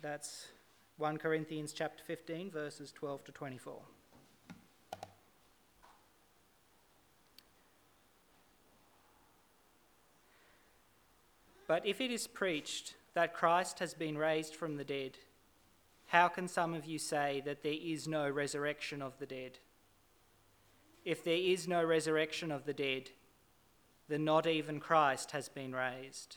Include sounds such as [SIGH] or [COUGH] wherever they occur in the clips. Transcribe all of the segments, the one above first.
That's 1 Corinthians chapter 15 verses 12 to 24. But if it is preached that Christ has been raised from the dead, how can some of you say that there is no resurrection of the dead? If there is no resurrection of the dead, then not even Christ has been raised.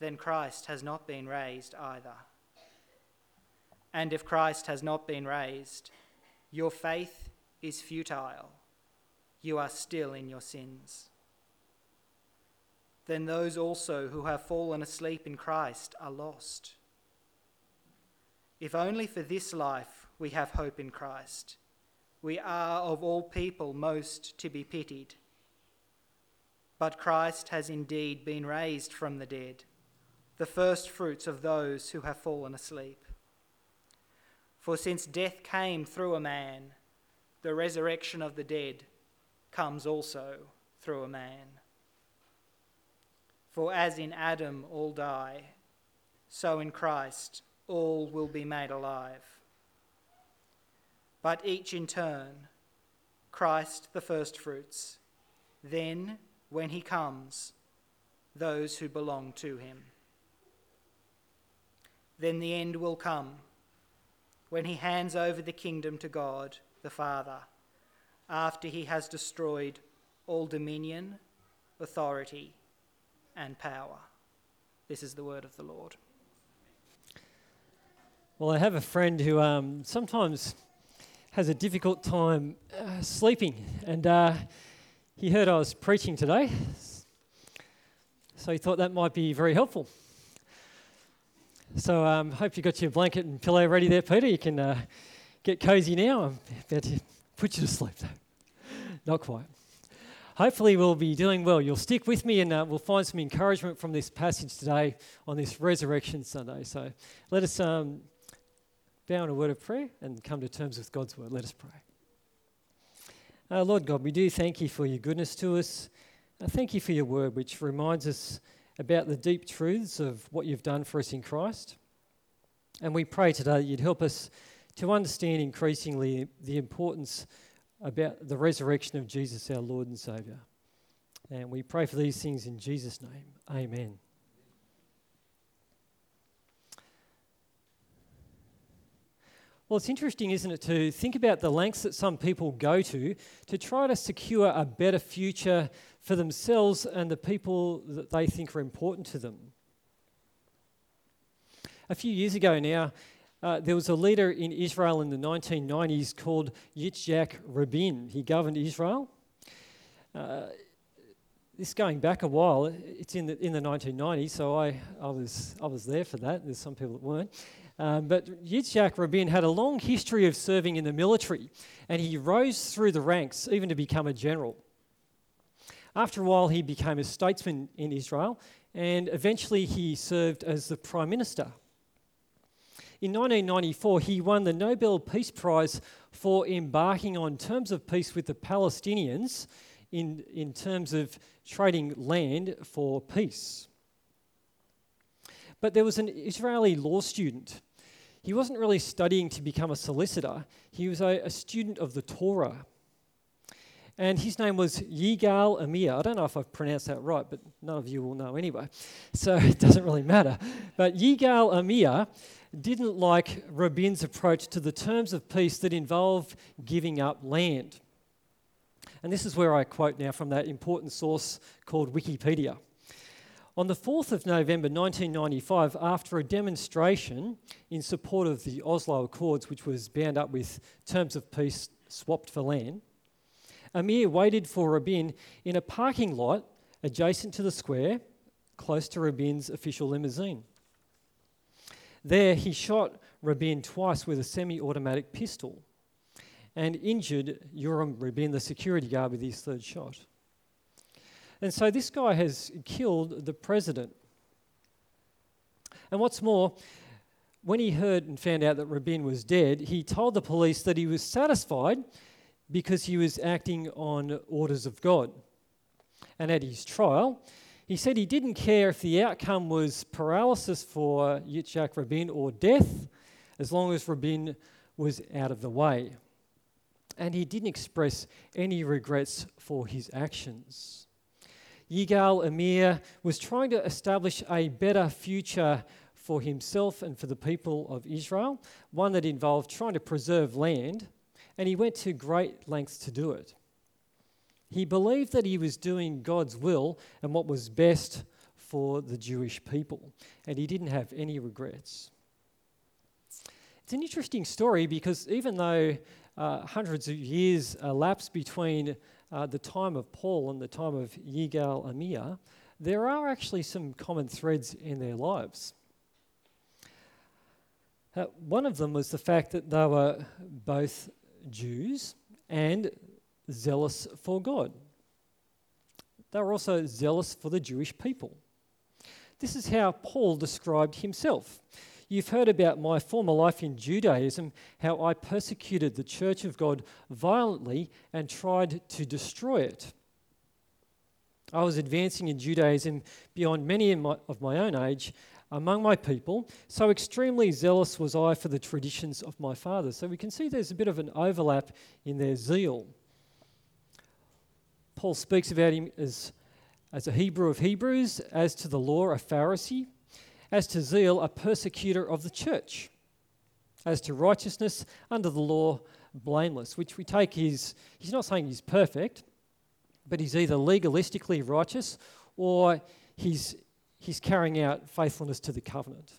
then Christ has not been raised either. And if Christ has not been raised, your faith is futile. You are still in your sins then those also who have fallen asleep in Christ are lost. If only for this life we have hope in Christ, we are of all people most to be pitied. But Christ has indeed been raised from the dead, the firstfruits of those who have fallen asleep. For since death came through a man, the resurrection of the dead comes also through a man. For as in Adam all die, so in Christ all will be made alive. But each in turn, Christ the firstfruits, then, when he comes, those who belong to him. Then the end will come when he hands over the kingdom to God the Father, after he has destroyed all dominion, authority, and power. This is the word of the Lord. Well, I have a friend who um, sometimes has a difficult time uh, sleeping, and uh, he heard I was preaching today, so he thought that might be very helpful. So I um, hope you got your blanket and pillow ready there, Peter. You can uh, get cozy now. I'm about to put you to sleep, though. Not quite hopefully we'll be doing well. You'll stick with me and uh, we'll find some encouragement from this passage today on this Resurrection Sunday. So let us um, bow in a word of prayer and come to terms with God's word. Let us pray. Uh, Lord God, we do thank you for your goodness to us. Uh, thank you for your word, which reminds us about the deep truths of what you've done for us in Christ. And we pray today that you'd help us to understand increasingly the importance about the resurrection of Jesus, our Lord and Saviour. And we pray for these things in Jesus' name. Amen. Well, it's interesting, isn't it, to think about the lengths that some people go to to try to secure a better future for themselves and the people that they think are important to them. A few years ago now, uh, there was a leader in Israel in the 1990s called Yitzhak Rabin. He governed Israel. Uh, this going back a while, it's in the, in the 1990s, so I, I, was, I was there for that. There's some people that weren't. Um, but Yitzhak Rabin had a long history of serving in the military, and he rose through the ranks even to become a general. After a while, he became a statesman in Israel, and eventually he served as the prime minister in 1994, he won the Nobel Peace Prize for embarking on terms of peace with the Palestinians in, in terms of trading land for peace. But there was an Israeli law student. He wasn't really studying to become a solicitor, he was a, a student of the Torah. And his name was Yigal Amir. I don't know if I've pronounced that right, but none of you will know anyway. So [LAUGHS] it doesn't really matter. But Yigal Amir didn't like Rabin's approach to the terms of peace that involved giving up land. And this is where I quote now from that important source called Wikipedia. On the 4th of November 1995, after a demonstration in support of the Oslo Accords, which was bound up with terms of peace swapped for land, Amir waited for Rabin in a parking lot adjacent to the square, close to Rabin's official limousine. There, he shot Rabin twice with a semi automatic pistol and injured Yoram Rabin, the security guard, with his third shot. And so this guy has killed the president. And what's more, when he heard and found out that Rabin was dead, he told the police that he was satisfied because he was acting on orders of God. And at his trial, he said he didn't care if the outcome was paralysis for Yitzhak Rabin or death, as long as Rabin was out of the way. And he didn't express any regrets for his actions. Yigal Amir was trying to establish a better future for himself and for the people of Israel, one that involved trying to preserve land, and he went to great lengths to do it. He believed that he was doing God's will and what was best for the Jewish people, and he didn't have any regrets. It's an interesting story because even though uh, hundreds of years elapsed between uh, the time of Paul and the time of Yigal Amir, there are actually some common threads in their lives. Uh, one of them was the fact that they were both Jews and zealous for God. They were also zealous for the Jewish people. This is how Paul described himself. You've heard about my former life in Judaism, how I persecuted the church of God violently and tried to destroy it. I was advancing in Judaism beyond many of my own age among my people. So extremely zealous was I for the traditions of my fathers. So we can see there's a bit of an overlap in their zeal. Paul speaks about him as, as a Hebrew of Hebrews, as to the law, a Pharisee, as to zeal, a persecutor of the church, as to righteousness, under the law, blameless, which we take is, he's not saying he's perfect, but he's either legalistically righteous or he's he's carrying out faithfulness to the covenant.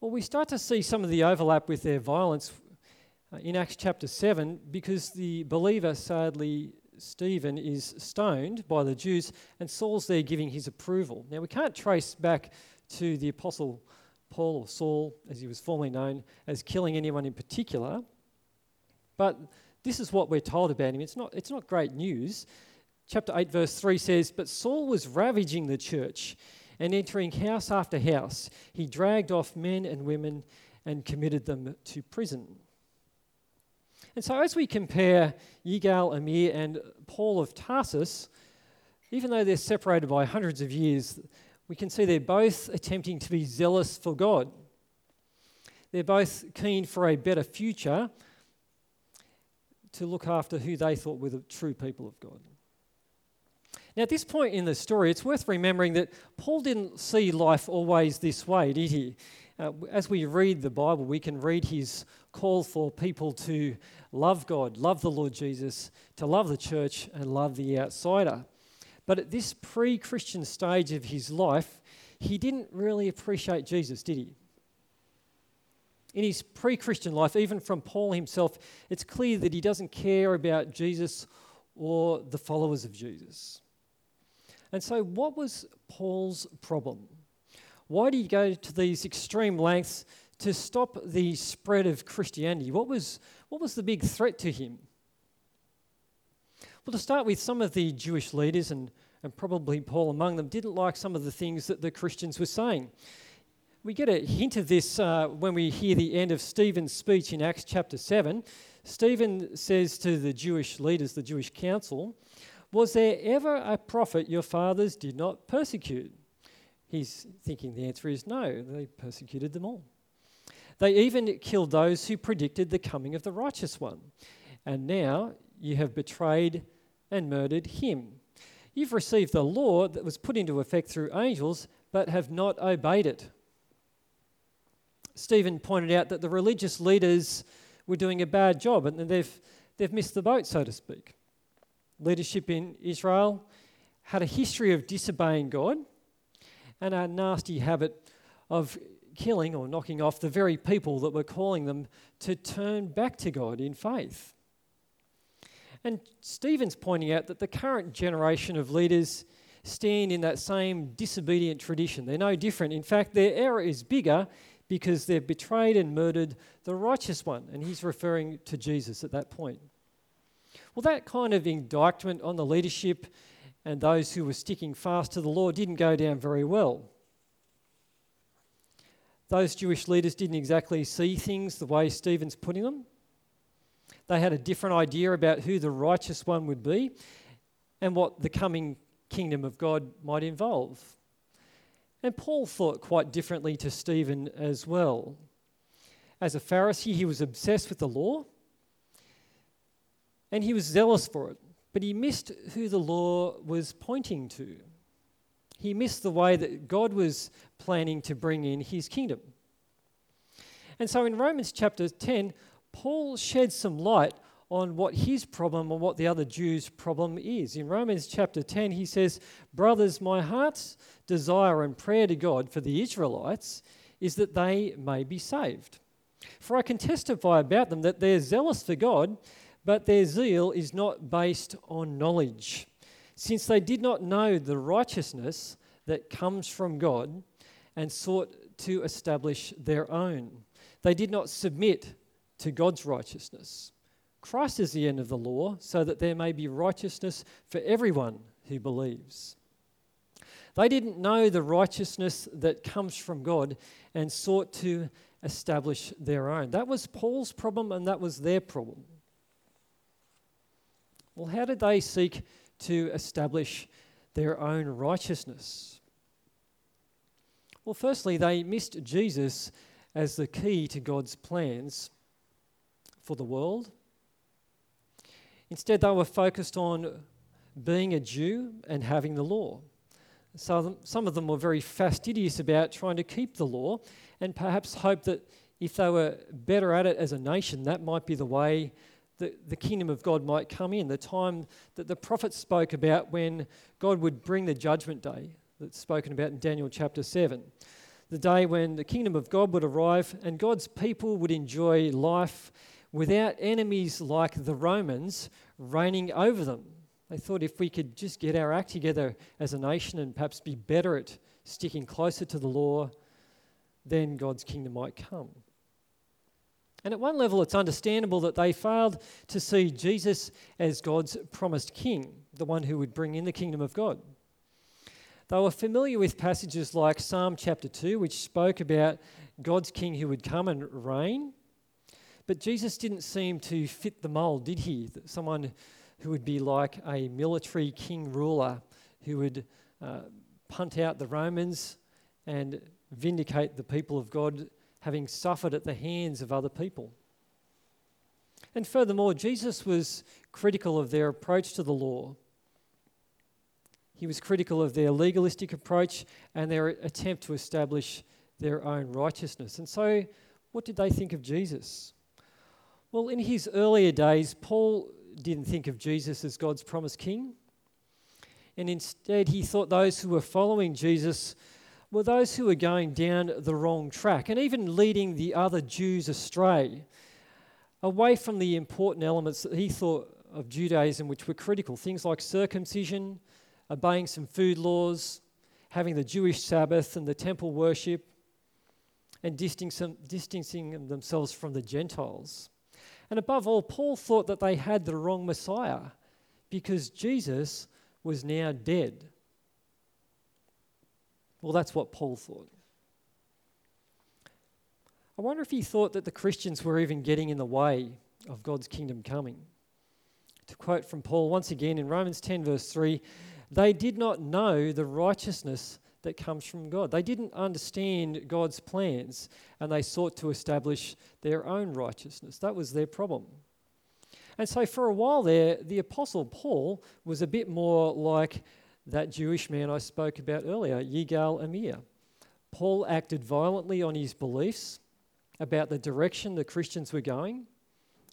Well, we start to see some of the overlap with their violence uh, in Acts chapter 7 because the believer, sadly, Stephen, is stoned by the Jews and Saul's there giving his approval. Now, we can't trace back to the apostle Paul or Saul, as he was formerly known, as killing anyone in particular, but this is what we're told about him. It's not, it's not great news chapter 8, verse 3 says, But Saul was ravaging the church and entering house after house. He dragged off men and women and committed them to prison. And so, as we compare Yigal Amir and Paul of Tarsus, even though they're separated by hundreds of years, we can see they're both attempting to be zealous for God. They're both keen for a better future to look after who they thought were the true people of God. Now, at this point in the story, it's worth remembering that Paul didn't see life always this way, did he? Uh, as we read the Bible, we can read his call for people to love God, love the Lord Jesus, to love the church, and love the outsider. But at this pre Christian stage of his life, he didn't really appreciate Jesus, did he? In his pre Christian life, even from Paul himself, it's clear that he doesn't care about Jesus or the followers of Jesus. And so, what was Paul's problem? Why did he go to these extreme lengths to stop the spread of Christianity? What was, what was the big threat to him? Well, to start with, some of the Jewish leaders, and, and probably Paul among them, didn't like some of the things that the Christians were saying. We get a hint of this uh, when we hear the end of Stephen's speech in Acts chapter 7. Stephen says to the Jewish leaders, the Jewish council, was there ever a prophet your fathers did not persecute? He's thinking the answer is no, they persecuted them all. They even killed those who predicted the coming of the righteous one. And now you have betrayed and murdered him. You've received the law that was put into effect through angels, but have not obeyed it. Stephen pointed out that the religious leaders were doing a bad job and they've, they've missed the boat, so to speak leadership in Israel had a history of disobeying God and a nasty habit of killing or knocking off the very people that were calling them to turn back to God in faith. And Stephen's pointing out that the current generation of leaders stand in that same disobedient tradition. They're no different. In fact, their error is bigger because they've betrayed and murdered the righteous one. And he's referring to Jesus at that point. Well, that kind of indictment on the leadership and those who were sticking fast to the law didn't go down very well. Those Jewish leaders didn't exactly see things the way Stephen's putting them. They had a different idea about who the righteous one would be and what the coming kingdom of God might involve. And Paul thought quite differently to Stephen as well. As a Pharisee, he was obsessed with the law and he was zealous for it but he missed who the law was pointing to. He missed the way that God was planning to bring in his kingdom. And so in Romans chapter 10, Paul sheds some light on what his problem or what the other Jews' problem is. In Romans chapter 10, he says, Brothers, my heart's desire and prayer to God for the Israelites is that they may be saved. For I can testify about them that they're zealous for God but their zeal is not based on knowledge, since they did not know the righteousness that comes from God and sought to establish their own. They did not submit to God's righteousness. Christ is the end of the law, so that there may be righteousness for everyone who believes. They didn't know the righteousness that comes from God and sought to establish their own. That was Paul's problem, and that was their problem. Well, how did they seek to establish their own righteousness? Well, firstly, they missed Jesus as the key to God's plans for the world. Instead, they were focused on being a Jew and having the law. So some of them were very fastidious about trying to keep the law and perhaps hoped that if they were better at it as a nation, that might be the way the, the kingdom of God might come in, the time that the prophets spoke about when God would bring the judgment day that's spoken about in Daniel chapter 7. The day when the kingdom of God would arrive and God's people would enjoy life without enemies like the Romans reigning over them. They thought if we could just get our act together as a nation and perhaps be better at sticking closer to the law, then God's kingdom might come. And at one level, it's understandable that they failed to see Jesus as God's promised king, the one who would bring in the kingdom of God. They were familiar with passages like Psalm chapter 2, which spoke about God's king who would come and reign. But Jesus didn't seem to fit the mold, did he? Someone who would be like a military king ruler who would uh, punt out the Romans and vindicate the people of God having suffered at the hands of other people. And furthermore, Jesus was critical of their approach to the law. He was critical of their legalistic approach and their attempt to establish their own righteousness. And so, what did they think of Jesus? Well, in his earlier days, Paul didn't think of Jesus as God's promised king. And instead, he thought those who were following Jesus were those who were going down the wrong track and even leading the other Jews astray, away from the important elements that he thought of Judaism, which were critical things like circumcision, obeying some food laws, having the Jewish Sabbath and the temple worship, and distancing themselves from the Gentiles. And above all, Paul thought that they had the wrong Messiah because Jesus was now dead. Well, that's what Paul thought. I wonder if he thought that the Christians were even getting in the way of God's kingdom coming. To quote from Paul once again in Romans 10, verse 3 they did not know the righteousness that comes from God. They didn't understand God's plans and they sought to establish their own righteousness. That was their problem. And so, for a while there, the Apostle Paul was a bit more like that Jewish man I spoke about earlier, Yigal Amir. Paul acted violently on his beliefs about the direction the Christians were going.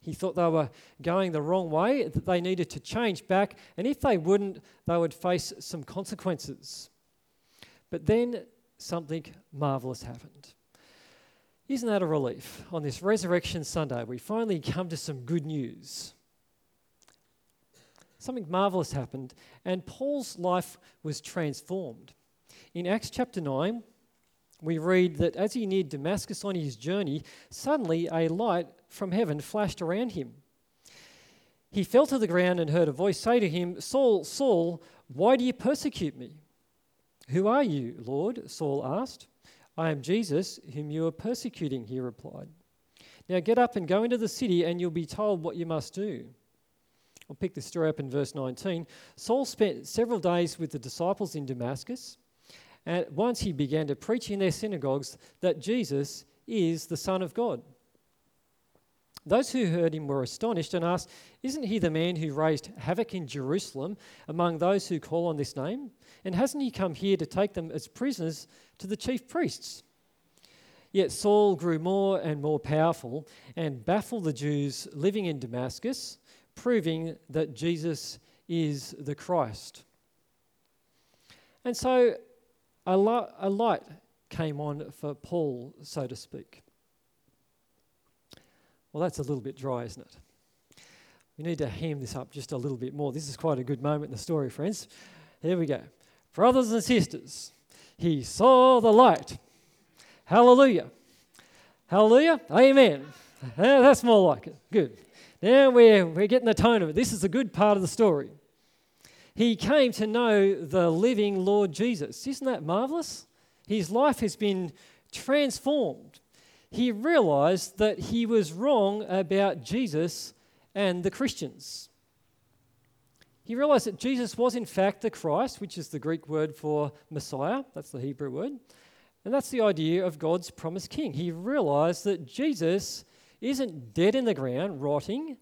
He thought they were going the wrong way, that they needed to change back, and if they wouldn't, they would face some consequences. But then something marvelous happened. Isn't that a relief? On this Resurrection Sunday, we finally come to some good news. Something marvelous happened, and Paul's life was transformed. In Acts chapter 9, we read that as he neared Damascus on his journey, suddenly a light from heaven flashed around him. He fell to the ground and heard a voice say to him, Saul, Saul, why do you persecute me? Who are you, Lord? Saul asked. I am Jesus, whom you are persecuting, he replied. Now get up and go into the city, and you'll be told what you must do. I'll pick this story up in verse 19. Saul spent several days with the disciples in Damascus, and once he began to preach in their synagogues that Jesus is the Son of God. Those who heard him were astonished and asked, Isn't he the man who raised havoc in Jerusalem among those who call on this name? And hasn't he come here to take them as prisoners to the chief priests? Yet Saul grew more and more powerful and baffled the Jews living in Damascus, proving that Jesus is the Christ. And so a, light came on for Paul, so to speak. Well, that's a little bit dry, isn't it? We need to ham this up just a little bit more. This is quite a good moment in the story, friends. Here we go. Brothers and sisters, he saw the light. Hallelujah. Hallelujah. Amen. [LAUGHS] that's more like it. Good. Now we're, we're getting the tone of it. This is a good part of the story. He came to know the living Lord Jesus. Isn't that marvelous? His life has been transformed he realized that he was wrong about Jesus and the Christians. He realized that Jesus was, in fact, the Christ, which is the Greek word for Messiah. That's the Hebrew word. And that's the idea of God's promised king. He realized that Jesus isn't dead in the ground, rotting,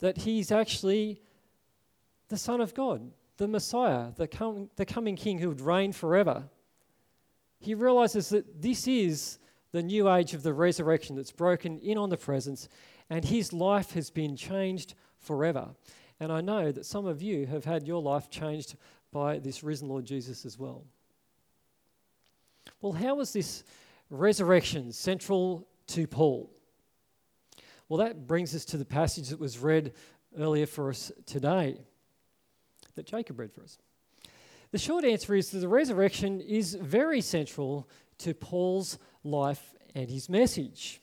that he's actually the Son of God, the Messiah, the, com- the coming king who would reign forever. He realizes that this is the new age of the resurrection that's broken in on the presence, and his life has been changed forever. And I know that some of you have had your life changed by this risen Lord Jesus as well. Well, how was this resurrection central to Paul? Well, that brings us to the passage that was read earlier for us today, that Jacob read for us. The short answer is that the resurrection is very central to Paul's life and his message.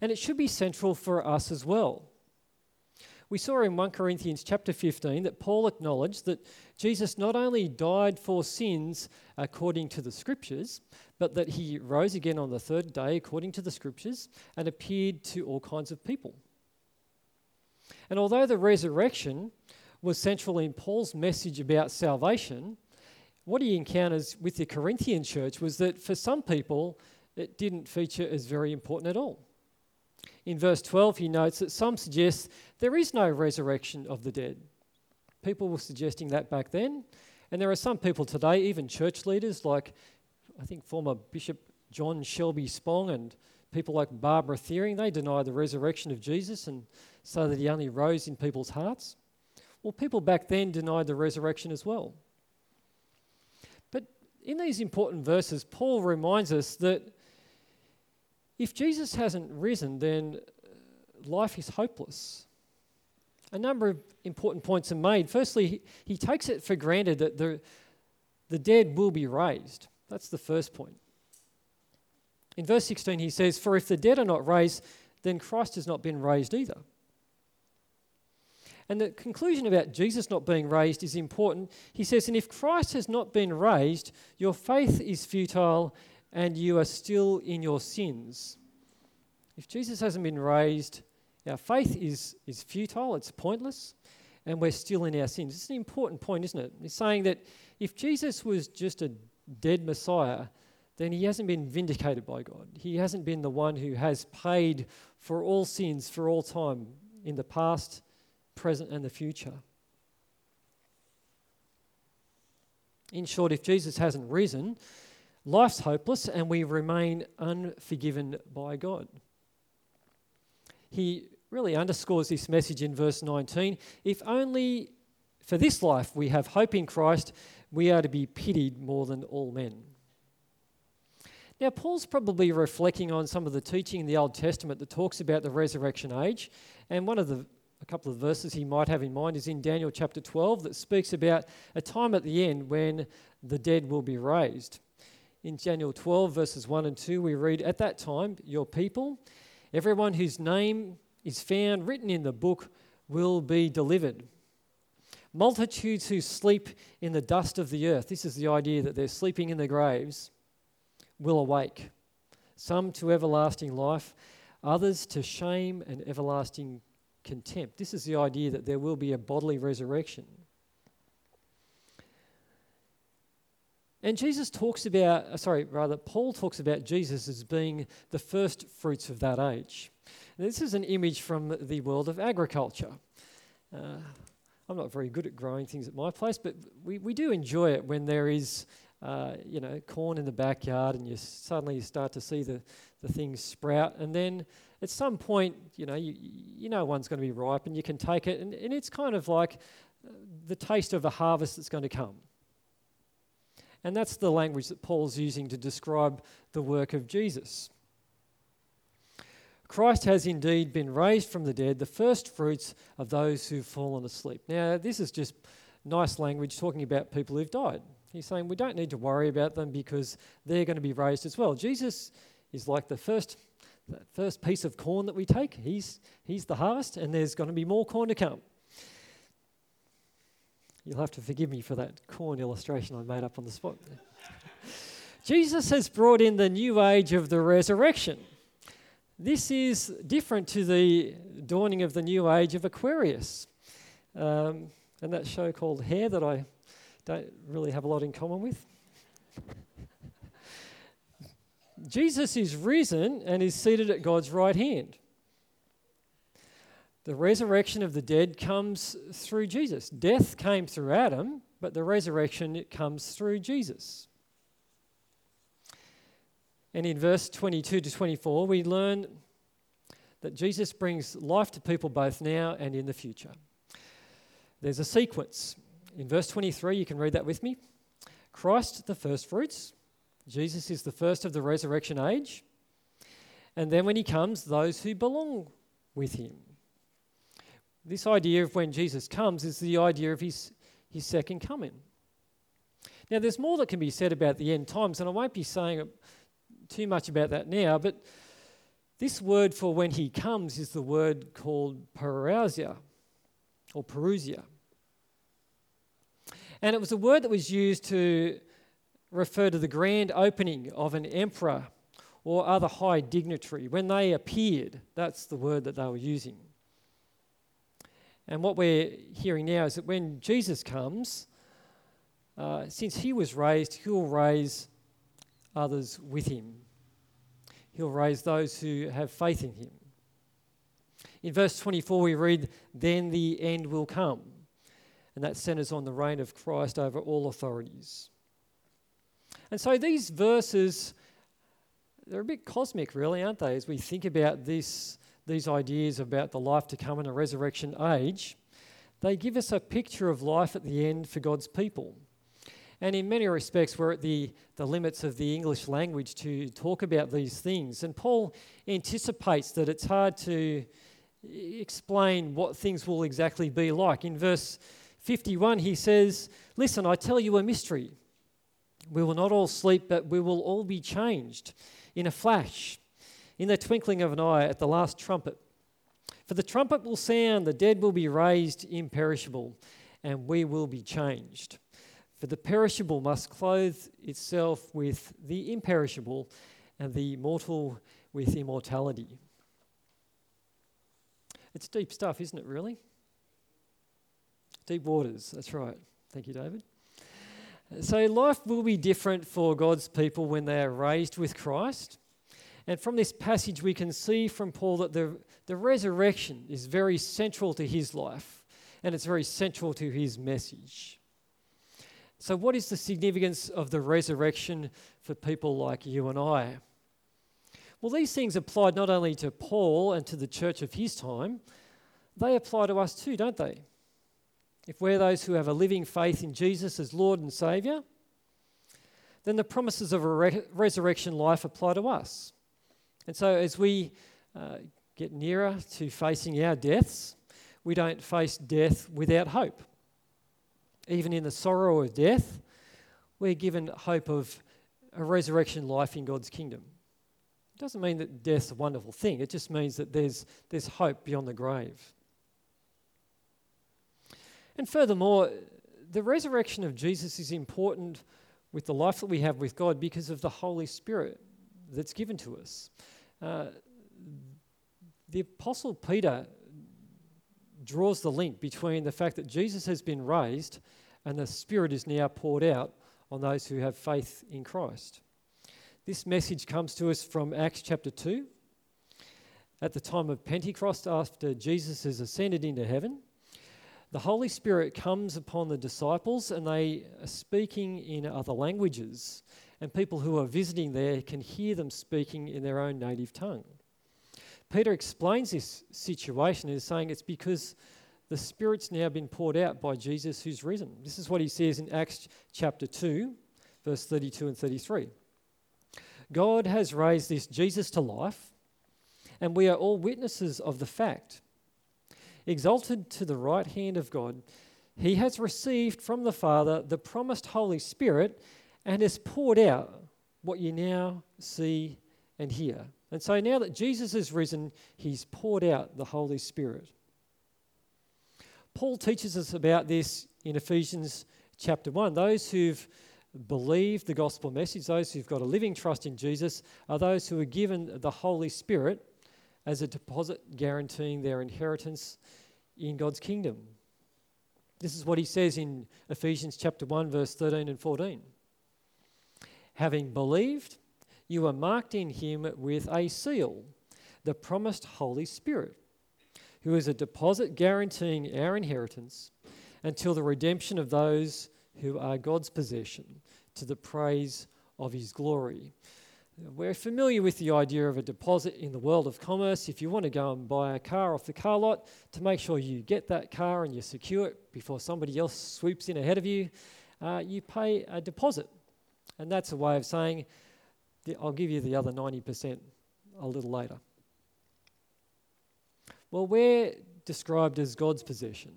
And it should be central for us as well. We saw in 1 Corinthians chapter 15 that Paul acknowledged that Jesus not only died for sins according to the scriptures, but that he rose again on the third day according to the scriptures and appeared to all kinds of people. And although the resurrection was central in Paul's message about salvation, what he encounters with the Corinthian church was that for some people, it didn't feature as very important at all. In verse 12, he notes that some suggest there is no resurrection of the dead. People were suggesting that back then, and there are some people today, even church leaders like I think former Bishop John Shelby Spong and people like Barbara Thiering, they deny the resurrection of Jesus and say that he only rose in people's hearts. Well, people back then denied the resurrection as well. But in these important verses, Paul reminds us that if Jesus hasn't risen, then uh, life is hopeless. A number of important points are made. Firstly, he, takes it for granted that the, the dead will be raised. That's the first point. In verse 16, he says, For if the dead are not raised, then Christ has not been raised either. And the conclusion about Jesus not being raised is important. He says, And if Christ has not been raised, your faith is futile and you are still in your sins. If Jesus hasn't been raised, our faith is, is futile, it's pointless, and we're still in our sins. It's an important point, isn't it? He's saying that if Jesus was just a dead Messiah, then he hasn't been vindicated by God. He hasn't been the one who has paid for all sins for all time in the past, present, and the future. In short, if Jesus hasn't risen, Life's hopeless and we remain unforgiven by God. He really underscores this message in verse 19. If only for this life we have hope in Christ, we are to be pitied more than all men. Now, Paul's probably reflecting on some of the teaching in the Old Testament that talks about the resurrection age, and one of the a couple of verses he might have in mind is in Daniel chapter 12 that speaks about a time at the end when the dead will be raised. In Daniel 12, verses 1 and 2, we read, At that time, your people, everyone whose name is found written in the book, will be delivered. Multitudes who sleep in the dust of the earth, this is the idea that they're sleeping in their graves, will awake. Some to everlasting life, others to shame and everlasting contempt. This is the idea that there will be a bodily resurrection. And Jesus talks about, uh, sorry, rather, Paul talks about Jesus as being the first fruits of that age. this is an image from the world of agriculture. Uh, I'm not very good at growing things at my place, but we, we do enjoy it when there is, uh, you know, corn in the backyard and you suddenly you start to see the, the things sprout. And then at some point, you know, you, you know one's going to be ripe and you can take it. And, and it's kind of like uh, the taste of a harvest that's going to come. And that's the language that Paul's using to describe the work of Jesus. Christ has indeed been raised from the dead, the first fruits of those who've fallen asleep. Now, this is just nice language talking about people who've died. He's saying we don't need to worry about them because they're going to be raised as well. Jesus is like the first, the first piece of corn that we take. He's, he's the harvest, and there's going to be more corn to come. You'll have to forgive me for that corn illustration I made up on the spot. [LAUGHS] Jesus has brought in the new age of the resurrection. This is different to the dawning of the new age of Aquarius. Um, and that show called Hair that I don't really have a lot in common with. Jesus is risen and is seated at God's right hand. The resurrection of the dead comes through Jesus. Death came through Adam, but the resurrection it comes through Jesus. And in verse 22 to 24, we learn that Jesus brings life to people both now and in the future. There's a sequence. In verse 23, you can read that with me. Christ, the first fruits. Jesus is the first of the resurrection age. And then when he comes, those who belong with him. This idea of when Jesus comes is the idea of his, his second coming. Now, there's more that can be said about the end times, and I won't be saying too much about that now, but this word for when he comes is the word called parousia or perusia. And it was a word that was used to refer to the grand opening of an emperor or other high dignitary. When they appeared, that's the word that they were using. And what we're hearing now is that when Jesus comes, uh, since he was raised, he'll raise others with him. He'll raise those who have faith in him. In verse 24, we read, Then the end will come. And that centers on the reign of Christ over all authorities. And so these verses, they're a bit cosmic, really, aren't they, as we think about this these ideas about the life to come in a resurrection age, they give us a picture of life at the end for God's people. And in many respects, we're at the, the limits of the English language to talk about these things. And Paul anticipates that it's hard to explain what things will exactly be like. In verse 51, he says, Listen, I tell you a mystery. We will not all sleep, but we will all be changed in a flash in the twinkling of an eye at the last trumpet. For the trumpet will sound, the dead will be raised imperishable, and we will be changed. For the perishable must clothe itself with the imperishable, and the mortal with immortality. It's deep stuff, isn't it, really? Deep waters, that's right. Thank you, David. So, life will be different for God's people when they are raised with Christ. And from this passage, we can see from Paul that the, the resurrection is very central to his life and it's very central to his message. So, what is the significance of the resurrection for people like you and I? Well, these things applied not only to Paul and to the church of his time, they apply to us too, don't they? If we're those who have a living faith in Jesus as Lord and Saviour, then the promises of a re- resurrection life apply to us. And so, as we uh, get nearer to facing our deaths, we don't face death without hope. Even in the sorrow of death, we're given hope of a resurrection life in God's kingdom. It doesn't mean that death's a wonderful thing, it just means that there's, there's hope beyond the grave. And furthermore, the resurrection of Jesus is important with the life that we have with God because of the Holy Spirit that's given to us. Uh, the Apostle Peter draws the link between the fact that Jesus has been raised and the Spirit is now poured out on those who have faith in Christ. This message comes to us from Acts chapter 2. At the time of Pentecost, after Jesus has ascended into heaven, the Holy Spirit comes upon the disciples and they are speaking in other languages. And people who are visiting there can hear them speaking in their own native tongue. Peter explains this situation as saying it's because the Spirit's now been poured out by Jesus who's risen. This is what he says in Acts chapter 2, verse 32 and 33. God has raised this Jesus to life, and we are all witnesses of the fact. Exalted to the right hand of God, he has received from the Father the promised Holy Spirit and has poured out what you now see and hear. And so now that Jesus is risen, he's poured out the Holy Spirit. Paul teaches us about this in Ephesians chapter 1. Those who've believed the gospel message, those who've got a living trust in Jesus, are those who are given the Holy Spirit as a deposit guaranteeing their inheritance in God's kingdom. This is what he says in Ephesians chapter 1 verse 13 and 14. Having believed, you are marked in him with a seal, the promised Holy Spirit, who is a deposit guaranteeing our inheritance until the redemption of those who are God's possession, to the praise of his glory. We're familiar with the idea of a deposit in the world of commerce. If you want to go and buy a car off the car lot, to make sure you get that car and you secure it before somebody else swoops in ahead of you, uh, you pay a deposit. And that's a way of saying, I'll give you the other 90% a little later. Well, we're described as God's possession,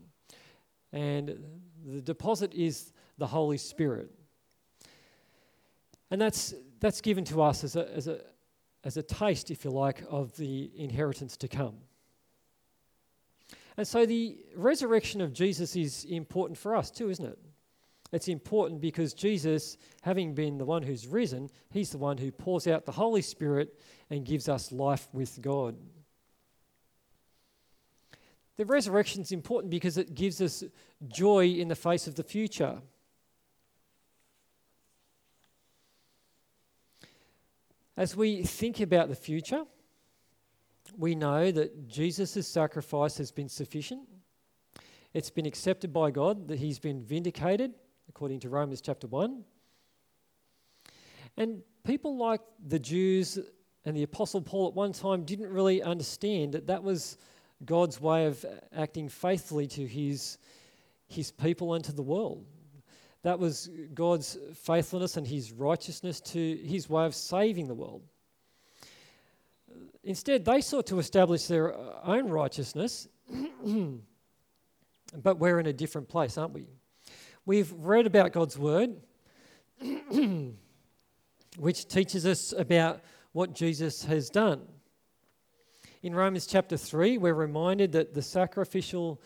and the deposit is the Holy Spirit. And that's, that's given to us as a, as, a, as a taste, if you like, of the inheritance to come. And so the resurrection of Jesus is important for us too, isn't it? It's important because Jesus, having been the one who's risen, he's the one who pours out the Holy Spirit and gives us life with God. The resurrection is important because it gives us joy in the face of the future. As we think about the future, we know that Jesus' sacrifice has been sufficient. It's been accepted by God, that he's been vindicated according to Romans chapter 1. And people like the Jews and the Apostle Paul at one time didn't really understand that that was God's way of acting faithfully to his, his people and to the world. That was God's faithfulness and his righteousness to his way of saving the world. Instead, they sought to establish their own righteousness, [CLEARS THROAT] but we're in a different place, aren't we? We've read about God's word, [CLEARS THROAT] which teaches us about what Jesus has done. In Romans chapter 3, we're reminded that the sacrificial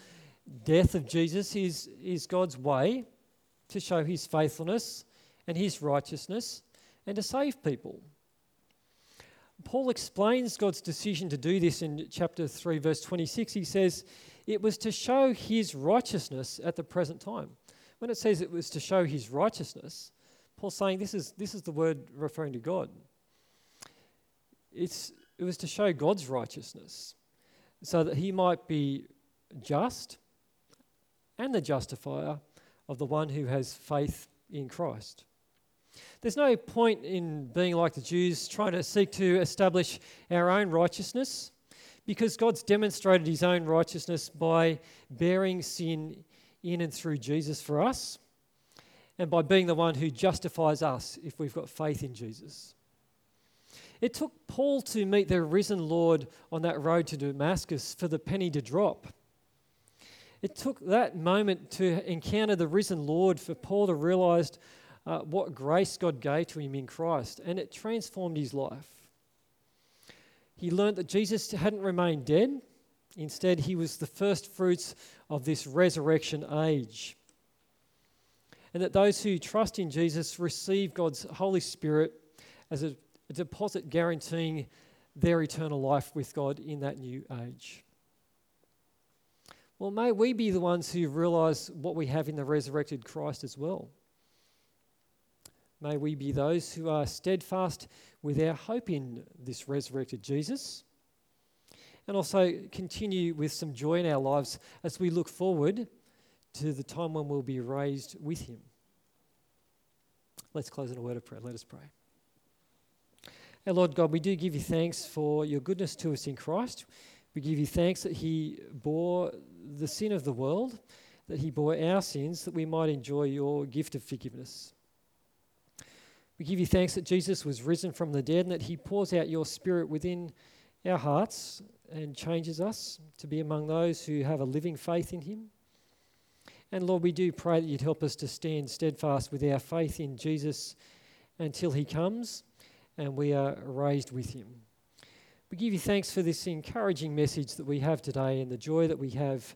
death of Jesus is, is God's way to show his faithfulness and his righteousness and to save people. Paul explains God's decision to do this in chapter 3, verse 26. He says, It was to show his righteousness at the present time. When it says it was to show his righteousness, Paul's saying this is, this is the word referring to God. It's, it was to show God's righteousness so that he might be just and the justifier of the one who has faith in Christ. There's no point in being like the Jews trying to seek to establish our own righteousness because God's demonstrated his own righteousness by bearing sin in and through Jesus for us, and by being the one who justifies us if we've got faith in Jesus. It took Paul to meet the risen Lord on that road to Damascus for the penny to drop. It took that moment to encounter the risen Lord for Paul to realize uh, what grace God gave to him in Christ, and it transformed his life. He learned that Jesus hadn't remained dead, instead, he was the first fruits of this resurrection age. And that those who trust in Jesus receive God's Holy Spirit as a, deposit guaranteeing their eternal life with God in that new age. Well, may we be the ones who realize what we have in the resurrected Christ as well. May we be those who are steadfast with our hope in this resurrected Jesus. And also continue with some joy in our lives as we look forward to the time when we'll be raised with Him. Let's close in a word of prayer. Let us pray. Our Lord God, we do give you thanks for your goodness to us in Christ. We give you thanks that He bore the sin of the world, that He bore our sins, that we might enjoy your gift of forgiveness. We give you thanks that Jesus was risen from the dead and that He pours out your Spirit within our hearts and changes us to be among those who have a living faith in Him. And Lord, we do pray that you'd help us to stand steadfast with our faith in Jesus until He comes and we are raised with Him. We give you thanks for this encouraging message that we have today and the joy that we have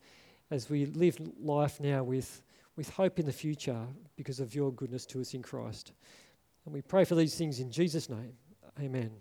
as we live life now with, with hope in the future because of your goodness to us in Christ. And we pray for these things in Jesus' name. Amen.